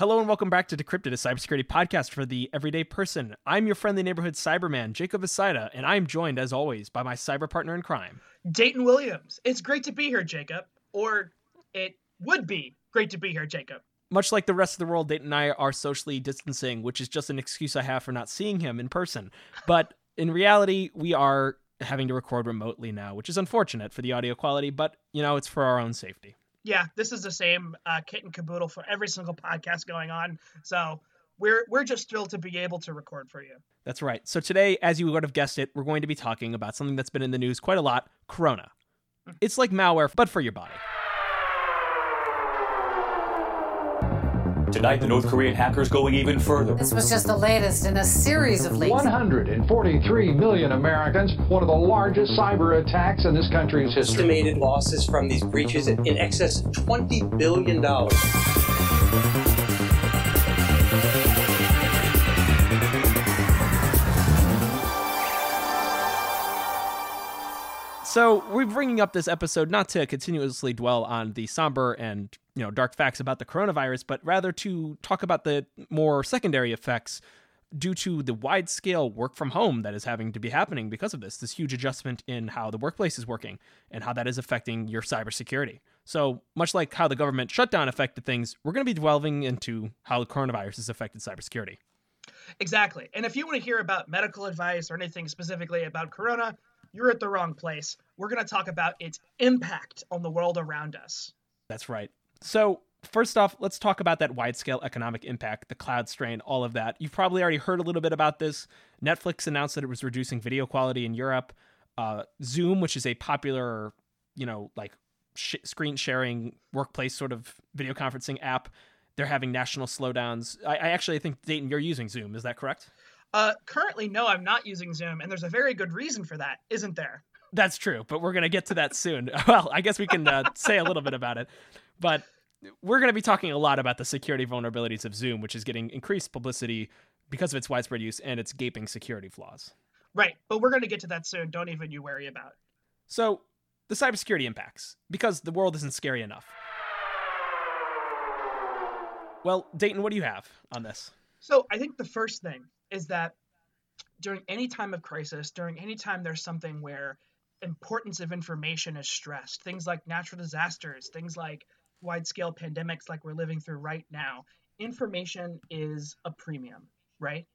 Hello and welcome back to Decrypted, a cybersecurity podcast for the everyday person. I'm your friendly neighborhood cyberman, Jacob Asida, and I'm joined, as always, by my cyber partner in crime, Dayton Williams. It's great to be here, Jacob. Or it would be great to be here, Jacob. Much like the rest of the world, Dayton and I are socially distancing, which is just an excuse I have for not seeing him in person. But in reality, we are having to record remotely now, which is unfortunate for the audio quality, but, you know, it's for our own safety. Yeah, this is the same uh, kit and caboodle for every single podcast going on. So we're we're just thrilled to be able to record for you. That's right. So today, as you would have guessed it, we're going to be talking about something that's been in the news quite a lot Corona. It's like malware, but for your body. Tonight, the North Korean hackers going even further. This was just the latest in a series of leaks. 143 million Americans, one of the largest cyber attacks in this country's history. Estimated losses from these breaches in excess of $20 billion. So we're bringing up this episode not to continuously dwell on the somber and you know dark facts about the coronavirus, but rather to talk about the more secondary effects due to the wide scale work from home that is having to be happening because of this. This huge adjustment in how the workplace is working and how that is affecting your cybersecurity. So much like how the government shutdown affected things, we're going to be delving into how the coronavirus has affected cybersecurity. Exactly. And if you want to hear about medical advice or anything specifically about corona, you're at the wrong place. We're going to talk about its impact on the world around us. That's right. So, first off, let's talk about that wide scale economic impact, the cloud strain, all of that. You've probably already heard a little bit about this. Netflix announced that it was reducing video quality in Europe. Uh, Zoom, which is a popular, you know, like sh- screen sharing workplace sort of video conferencing app, they're having national slowdowns. I, I actually think, Dayton, you're using Zoom. Is that correct? Uh, currently, no, I'm not using Zoom, and there's a very good reason for that, isn't there? That's true, but we're going to get to that soon. Well, I guess we can uh, say a little bit about it, but we're going to be talking a lot about the security vulnerabilities of Zoom, which is getting increased publicity because of its widespread use and its gaping security flaws. Right, but we're going to get to that soon. Don't even you worry about. So, the cybersecurity impacts, because the world isn't scary enough. Well, Dayton, what do you have on this? So, I think the first thing is that during any time of crisis, during any time there's something where importance of information is stressed, things like natural disasters, things like wide scale pandemics like we're living through right now, information is a premium, right?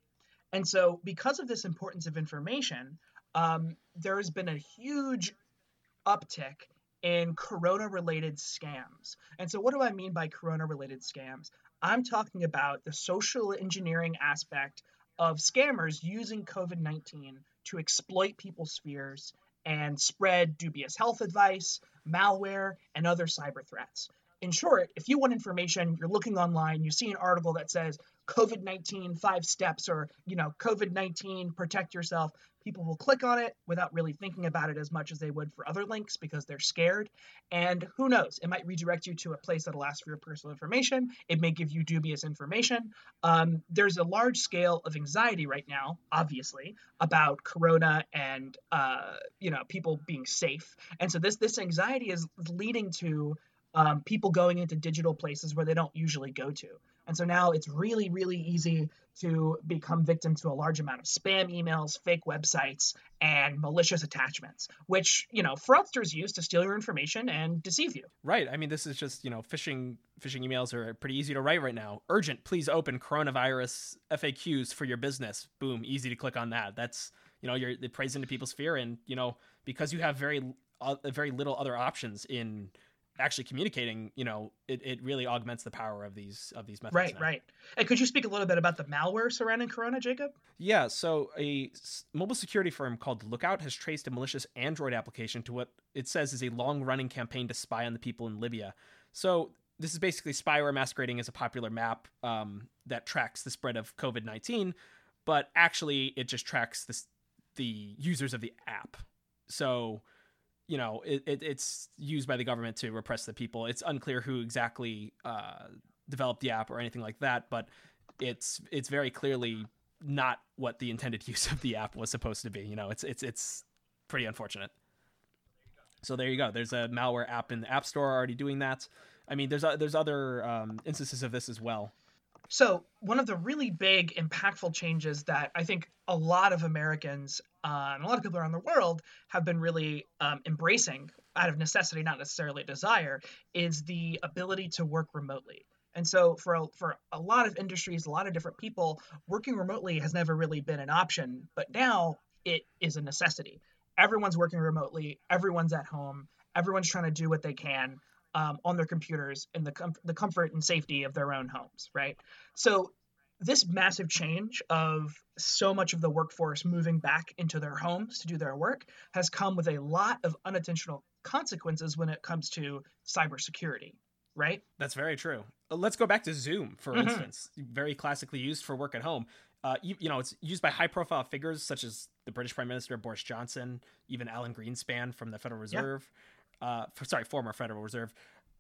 And so, because of this importance of information, um, there has been a huge uptick in corona related scams. And so, what do I mean by corona related scams? I'm talking about the social engineering aspect of scammers using COVID 19 to exploit people's fears and spread dubious health advice, malware, and other cyber threats. In short, if you want information, you're looking online, you see an article that says COVID 19 five steps or, you know, COVID 19 protect yourself, people will click on it without really thinking about it as much as they would for other links because they're scared. And who knows, it might redirect you to a place that'll ask for your personal information. It may give you dubious information. Um, there's a large scale of anxiety right now, obviously, about Corona and uh, you know people being safe. And so this this anxiety is leading to um, people going into digital places where they don't usually go to. And so now it's really, really easy to become victim to a large amount of spam emails, fake websites, and malicious attachments, which, you know, fraudsters use to steal your information and deceive you. Right. I mean, this is just, you know, phishing phishing emails are pretty easy to write right now. Urgent, please open coronavirus FAQs for your business. Boom, easy to click on that. That's, you know, you're it plays into people's fear and, you know, because you have very uh, very little other options in actually communicating, you know, it, it really augments the power of these of these methods. Right, now. right. And could you speak a little bit about the malware surrounding Corona, Jacob? Yeah, so a mobile security firm called Lookout has traced a malicious Android application to what it says is a long-running campaign to spy on the people in Libya. So this is basically spyware masquerading as a popular map um, that tracks the spread of COVID nineteen, but actually it just tracks this, the users of the app. So you know it, it, it's used by the government to repress the people. It's unclear who exactly uh, developed the app or anything like that but it's it's very clearly not what the intended use of the app was supposed to be you know? It's it's it's pretty unfortunate. So there you go. There's a malware app in the app store already doing that. I mean there's uh, there's other um, instances of this as well So, one of the really big, impactful changes that I think a lot of Americans uh, and a lot of people around the world have been really um, embracing out of necessity, not necessarily desire, is the ability to work remotely. And so, for a, for a lot of industries, a lot of different people, working remotely has never really been an option, but now it is a necessity. Everyone's working remotely, everyone's at home, everyone's trying to do what they can um, on their computers in the, com- the comfort and safety of their own homes, right? So this massive change of so much of the workforce moving back into their homes to do their work has come with a lot of unintentional consequences when it comes to cybersecurity, right? That's very true. Uh, Let's go back to Zoom, for Mhm. instance, very classically used for work at home. Uh, you, you know, it's used by high-profile figures such as the British Prime Minister Boris Johnson, even Alan Greenspan from the Federal Yeah. Uh, for, sorry, former Federal Reserve.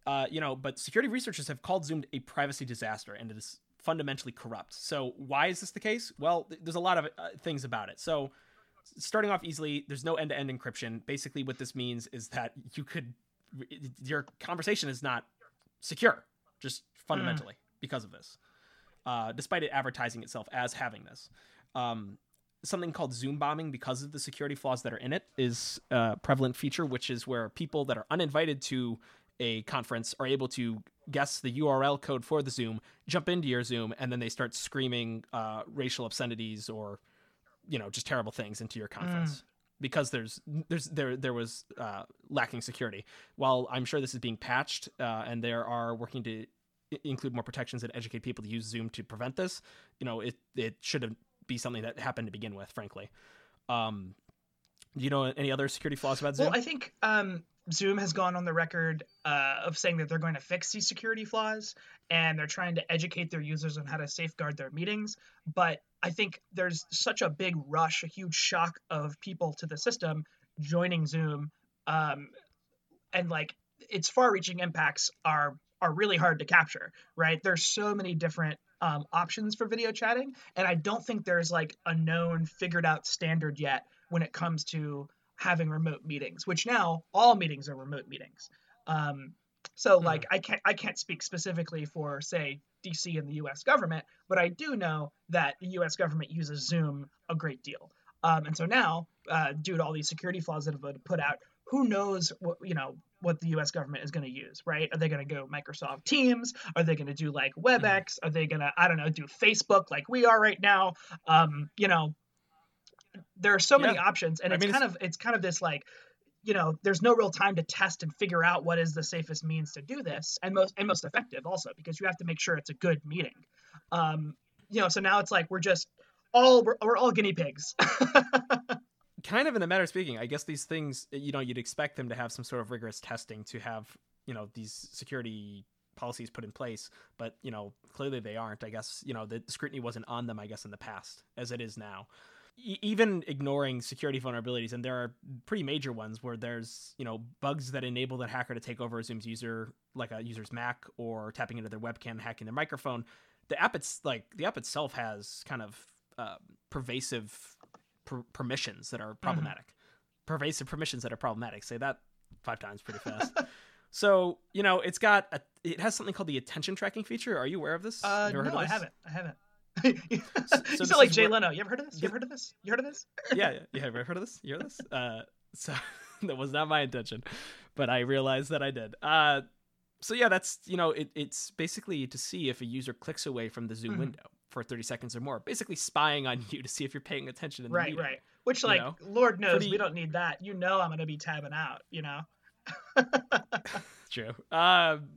Uh, you know, but security researchers have called Zoom a privacy disaster, and it is fundamentally corrupt. So, why is this the case? Well, th- there's a lot of uh, things about it. So, starting off easily, there's no end-to-end encryption. Basically, what this means is that you could your conversation is not secure, just fundamentally because of this. Uh, despite it advertising itself as having this, um, something called Zoom bombing, because of the security flaws that are in it, is a prevalent feature, which is where people that are uninvited to a conference are able to guess the URL code for the Zoom, jump into your Zoom, and then they start screaming uh, racial obscenities or, you know, just terrible things into your conference. Because there's there's there there was uh, lacking security. While I'm sure this is being patched, uh, and there are working to include more protections and educate people to use Zoom to prevent this, you know, it it shouldn't be something that happened to begin with, frankly. Um, do you know any other security flaws about Zoom? Well, I think um, Zoom has gone on the record uh, of saying that they're going to fix these security flaws and they're trying to educate their users on how to safeguard their meetings. But I think there's such a big rush, a huge shock of people to the system joining Zoom, um, and like its far-reaching impacts are are really hard to capture. Right? There's so many different um, options for video chatting, and I don't think there's like a known, figured-out standard yet when it comes to having remote meetings, which now all meetings are remote meetings. Um, so Mhm. like I can't I can't speak specifically for say DC and the U.S. government, but I do know that the U.S. government uses Zoom a great deal. Um, and so now, uh, due to all these security flaws that have been put out, who knows what you know what the U.S. government is going to use, right? Are they going to go Microsoft Teams? Are they going to do like WebEx? Are they going to I don't know do Facebook like we are right now? Um, you know, there are so many Yeah. options, and I it's mean, kind of it's kind of this like you know there's no real time to test and figure out what is the safest means to do this and most and most effective also because you have to make sure it's a good meeting um you know so now it's like we're just all we're, we're all guinea pigs kind of in a matter of speaking, I guess these things, you know, you'd expect them to have some sort of rigorous testing to have, you know, these security policies put in place, but you know, clearly they aren't. I guess you know the scrutiny wasn't on them. I guess in the past, as it is now. Even ignoring security vulnerabilities, and there are pretty major ones where there's you know bugs that enable the hacker to take over a Zoom's user, like a user's Mac, or tapping into their webcam, hacking their microphone. The app, it's like the app itself has kind of uh, pervasive per- permissions that are problematic. Pervasive permissions that are problematic. Say that five times pretty fast. so you know, it's got a, it has something called the attention tracking feature. Are you aware of this? uh You ever heard no of i haven't i haven't so you this like Jay where- Leno. You ever heard of this? You ever heard of this? You heard of this? yeah, yeah. You ever heard of this? You heard of this? Uh, so that was not my intention, but I realized that I did. Uh, so yeah, that's you know, it, it's basically to see if a user clicks away from the Zoom Mhm. window for 30 seconds or more, basically spying on you to see if you're paying attention in the Right, meeting. right. Which, you like, know, Lord knows, pretty- we don't need that. You know, I'm gonna be tabbing out. You know. True. Um,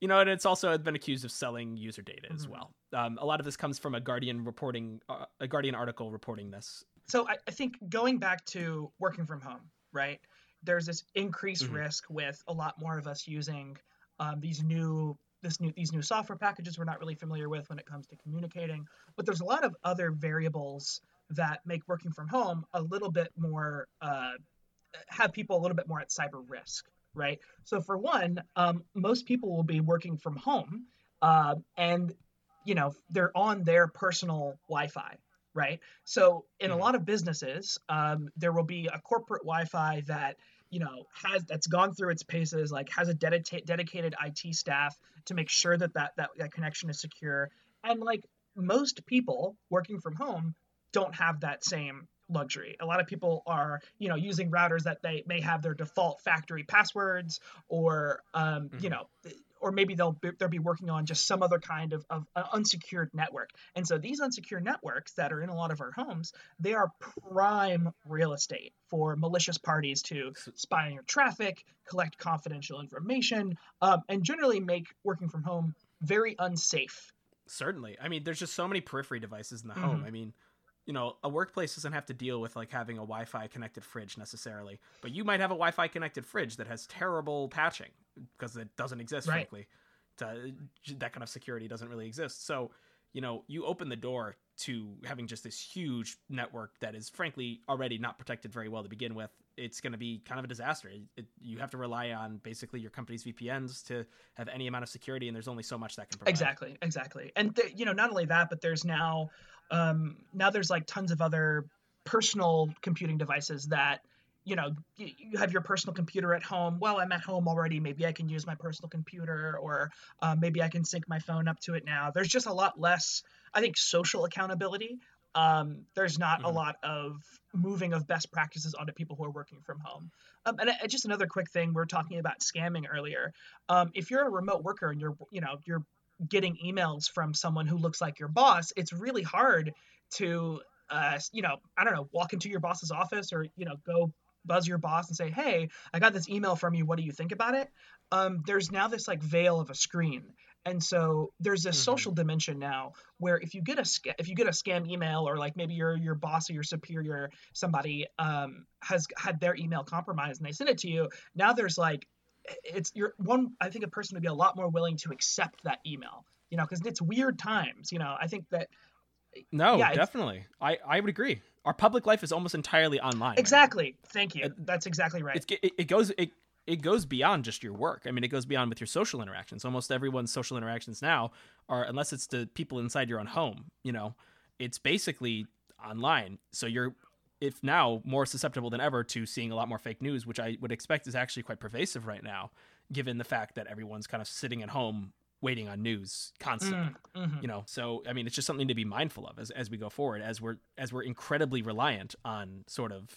you know, and it's also been accused of selling user data as Mhm. well. Um, a lot of this comes from a Guardian reporting, uh, a Guardian article reporting this. so I, I think going back to working from home, right? There's this increased Mhm. risk with a lot more of us using um, these new this new these new software packages we're not really familiar with when it comes to communicating. But there's a lot of other variables that make working from home a little bit more uh, have people a little bit more at cyber risk, right? So for one, um, most people will be working from home, uh, and you know they're on their personal Wi-Fi, right? So in a Mhm. lot of businesses, um, there will be a corporate Wi-Fi that you know has that's gone through its paces, like has a dedicated dedicated IT staff to make sure that that that, that connection is secure. And like most people working from home don't have that same luxury. A lot of people are, you know, using routers that they may have their default factory passwords or, um, Mhm. you know, or maybe they'll be, they'll be working on just some other kind of, of uh, unsecured network. And so these unsecured networks that are in a lot of our homes, they are prime real estate for malicious parties to spy on your traffic, collect confidential information, um, and generally make working from home very unsafe. Certainly. I mean, there's just so many periphery devices in the home. Mhm. I mean, you know, a workplace doesn't have to deal with like having a Wi-Fi connected fridge necessarily, but you might have a Wi-Fi connected fridge that has terrible patching because it doesn't exist, Right. frankly. To, that kind of security doesn't really exist. So, you know, you open the door to having just this huge network that is frankly already not protected very well to begin with. It's going to be kind of a disaster. It, it, you have to rely on basically your company's VPNs to have any amount of security, and there's only so much that can provide. Exactly, exactly. And th- you know, not only that, but there's now um, now there's like tons of other personal computing devices that you know you have your personal computer at home. Well i'm at home already. Maybe i can use my personal computer or uh, maybe i can sync my phone up to it now. There's just a lot less i think social accountability. Um, there's not a Mhm. lot of moving of best practices onto people who are working from home. Um, and uh, just another quick thing we are talking about scamming earlier. Um, if you're a remote worker and you're you know you're getting emails from someone who looks like your boss it's really hard to uh, you know i don't know walk into your boss's office or you know go buzz your boss and say hey i got this email from you. What do you think about it? Um, there's now this like veil of a screen. And so there's this Mhm. social dimension now where if you get a sca- if you get a scam email or like maybe your your boss or your superior somebody um, has had their email compromised and they send it to you now there's like it's you're one i think a person would be a lot more willing to accept that email you know because it's weird times you know i think that No, Yeah, definitely. I, I would agree. Our public life is almost entirely online. right exactly thank you Uh, that's exactly right it, it goes it, it goes beyond just your work. I mean, it goes beyond with your social interactions. Almost everyone's social interactions now are, unless it's the people inside your own home, you know, it's basically online. So you're, if now, more susceptible than ever to seeing a lot more fake news, which I would expect is actually quite pervasive right now, given the fact that everyone's kind of sitting at home waiting on news constantly Mm, mhm. you know so i mean it's just something to be mindful of as, as we go forward as we're as we're incredibly reliant on sort of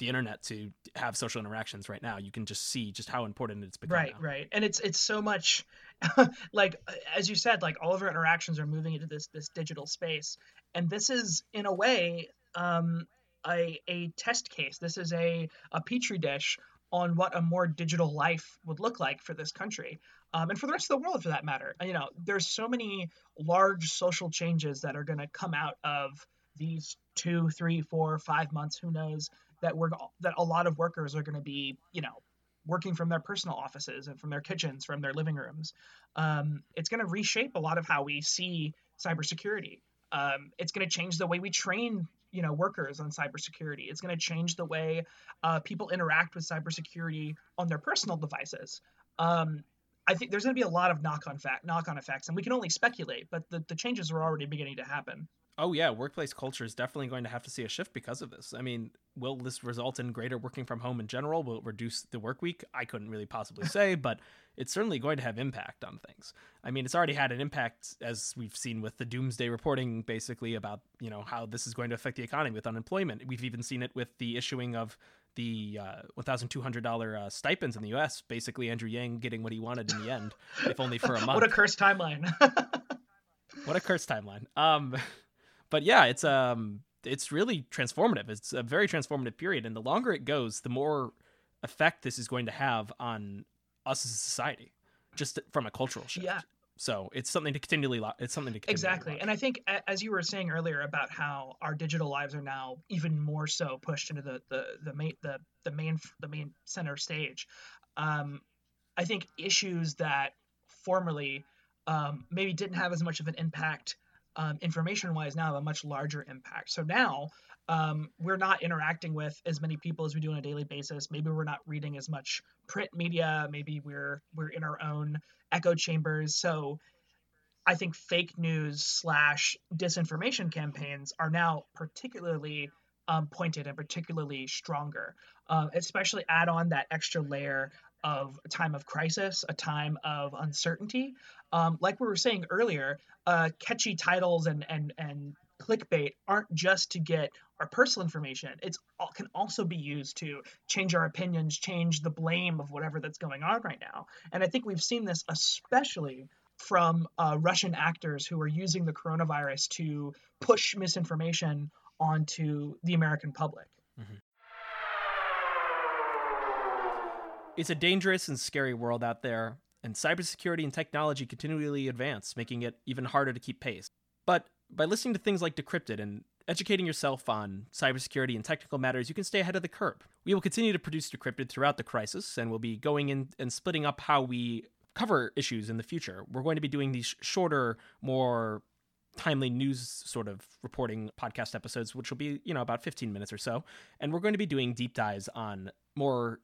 the internet to have social interactions right now you can just see just how important it's become right now. right and it's it's so much like as you said like all of our interactions are moving into this this digital space and this is in a way um a, a test case this is a a petri dish on what a more digital life would look like for this country um, and for the rest of the world for that matter you know there's so many large social changes that are going to come out of these two three four five months who knows that we're that a lot of workers are going to be you know working from their personal offices and from their kitchens, from their living rooms. Um, it's going to reshape a lot of how we see cybersecurity. Um, it's going to change the way we train, you know, workers on cybersecurity. It's going to change the way uh, people interact with cybersecurity on their personal devices. Um, I think there's going to be a lot of knock-on knock-on effects, and we can only speculate. But the, the changes are already beginning to happen. Oh yeah workplace culture is definitely going to have to see a shift because of this. I mean will this result in greater working from home in general? Will it reduce the work week? I couldn't really possibly say but it's certainly going to have impact on things. I mean it's already had an impact as we've seen with the doomsday reporting basically about you know how this is going to affect the economy with unemployment. We've even seen it with the issuing of the uh, $1,200 uh, stipends in the U.S. Basically, Andrew Yang getting what he wanted in the end, if only for a month what a cursed timeline. what a cursed timeline. Um but yeah it's um it's really transformative it's a very transformative period and the longer it goes the more effect this is going to have on us as a society just from a cultural shift Yeah. so it's something to continually lo- it's something to continually Exactly. watch. And I think, as you were saying earlier about how our digital lives are now even more so pushed into the the the main the the main the main center stage, um, I think issues that formerly um, maybe didn't have as much of an impact um, information wise now have a much larger impact. So now um, we're not interacting with as many people as we do on a daily basis. Maybe we're not reading as much print media. Maybe we're we're in our own echo chambers. So I think fake news slash disinformation campaigns are now particularly um, pointed and particularly stronger. Uh, especially add on that extra layer of a time of crisis, a time of uncertainty. Um, like we were saying earlier, uh, catchy titles and and and clickbait aren't just to get our personal information. It's can also be used to change our opinions, change the blame of whatever that's going on right now. And I think we've seen this especially from uh, Russian actors who are using the coronavirus to push misinformation onto the American public. It's a dangerous and scary world out there, and cybersecurity and technology continually advance, making it even harder to keep pace. But by listening to things like Decrypted and educating yourself on cybersecurity and technical matters, you can stay ahead of the curve. We will continue to produce Decrypted throughout the crisis, and we'll be going in and splitting up how we cover issues in the future. We're going to be doing these shorter, more timely news sort of reporting podcast episodes, which will be, you know, about 15 minutes or so. And we're going to be doing deep dives on more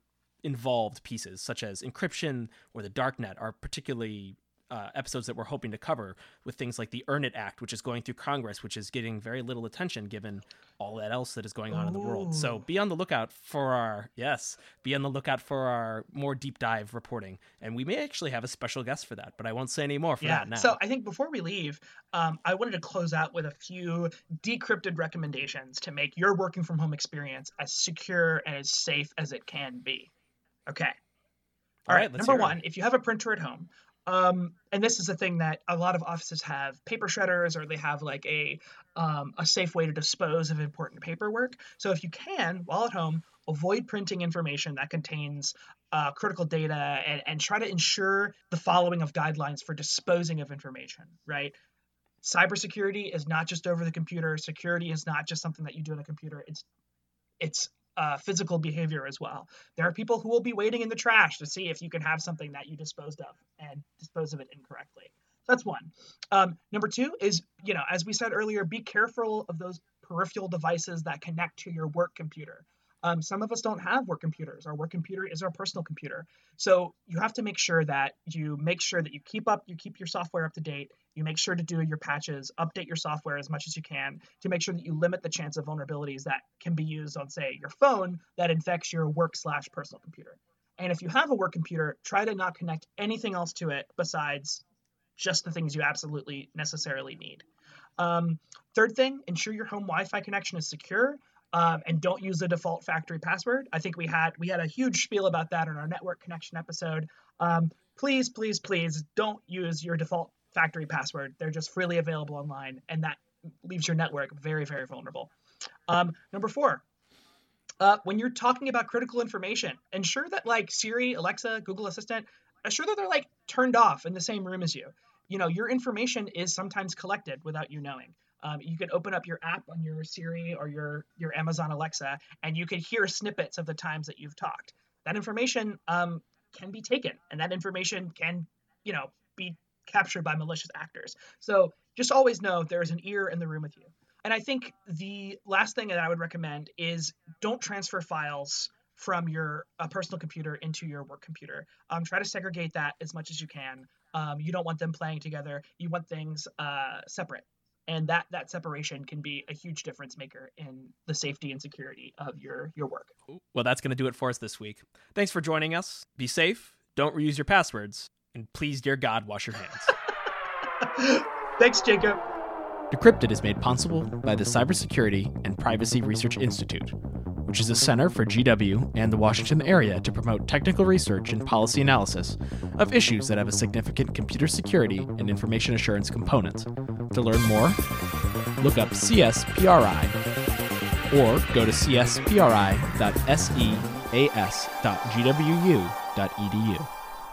involved pieces such as encryption or the darknet are particularly uh, episodes that we're hoping to cover with things like the Earn It Act, which is going through Congress, which is getting very little attention given all that else that is going on Ooh. in the world. So be on the lookout for our yes, be on the lookout for our more deep dive reporting, and we may actually have a special guest for that, but I won't say any more for yeah. that now. So I think before we leave, um, I wanted to close out with a few decrypted recommendations to make your working from home experience as secure and as safe as it can be. Okay. All, All right. right number one, if you have a printer at home, um, and this is a thing that a lot of offices have paper shredders or they have like a um, a safe way to dispose of important paperwork. So if you can, while at home, avoid printing information that contains uh, critical data and, and try to ensure the following of guidelines for disposing of information. Right. Cybersecurity is not just over the computer. Security is not just something that you do on a computer. It's it's uh, physical behavior as well. There are people who will be waiting in the trash to see if you can have something that you disposed of and dispose of it incorrectly. That's one. Um, number two is, you know, as we said earlier, be careful of those peripheral devices that connect to your work computer. Um, some of us don't have work computers. Our work computer is our personal computer. So you have to make sure that you make sure that you keep up, you keep your software up to date, you make sure to do your patches, update your software as much as you can to make sure that you limit the chance of vulnerabilities that can be used on, say, your phone that infects your work slash personal computer. And if you have a work computer, try to not connect anything else to it besides just the things you absolutely necessarily need. Um, third thing, ensure your home Wi-Fi connection is secure. Um, and don't use the default factory password. I think we had we had a huge spiel about that in our network connection episode. Um, please, please, please don't use your default factory password. They're just freely available online, and that leaves your network very, very vulnerable. Um, number four, uh, when you're talking about critical information, ensure that like Siri, Alexa, Google Assistant, assure that they're like turned off in the same room as you. You know, your information is sometimes collected without you knowing. Um, you can open up your app on your Siri or your your Amazon Alexa, and you can hear snippets of the times that you've talked. That information um, can be taken, and that information can, you know, be captured by malicious actors. So just always know there is an ear in the room with you. And I think the last thing that I would recommend is don't transfer files from your personal computer into your work computer. Um, try to segregate that as much as you can. Um, you don't want them playing together. You want things uh, separate, and that that separation can be a huge difference maker in the safety and security of your your work. Well, that's going to do it for us this week. Thanks for joining us. Be safe. Don't reuse your passwords. And please, dear God, wash your hands. Thanks, Jacob. Decrypted is made possible by the Cybersecurity and Privacy Research Institute, which is a center for GW and the Washington area to promote technical research and policy analysis of issues that have a significant computer security and information assurance component. To learn more, look up CSPRI or go to cspri.seas.gwu.edu.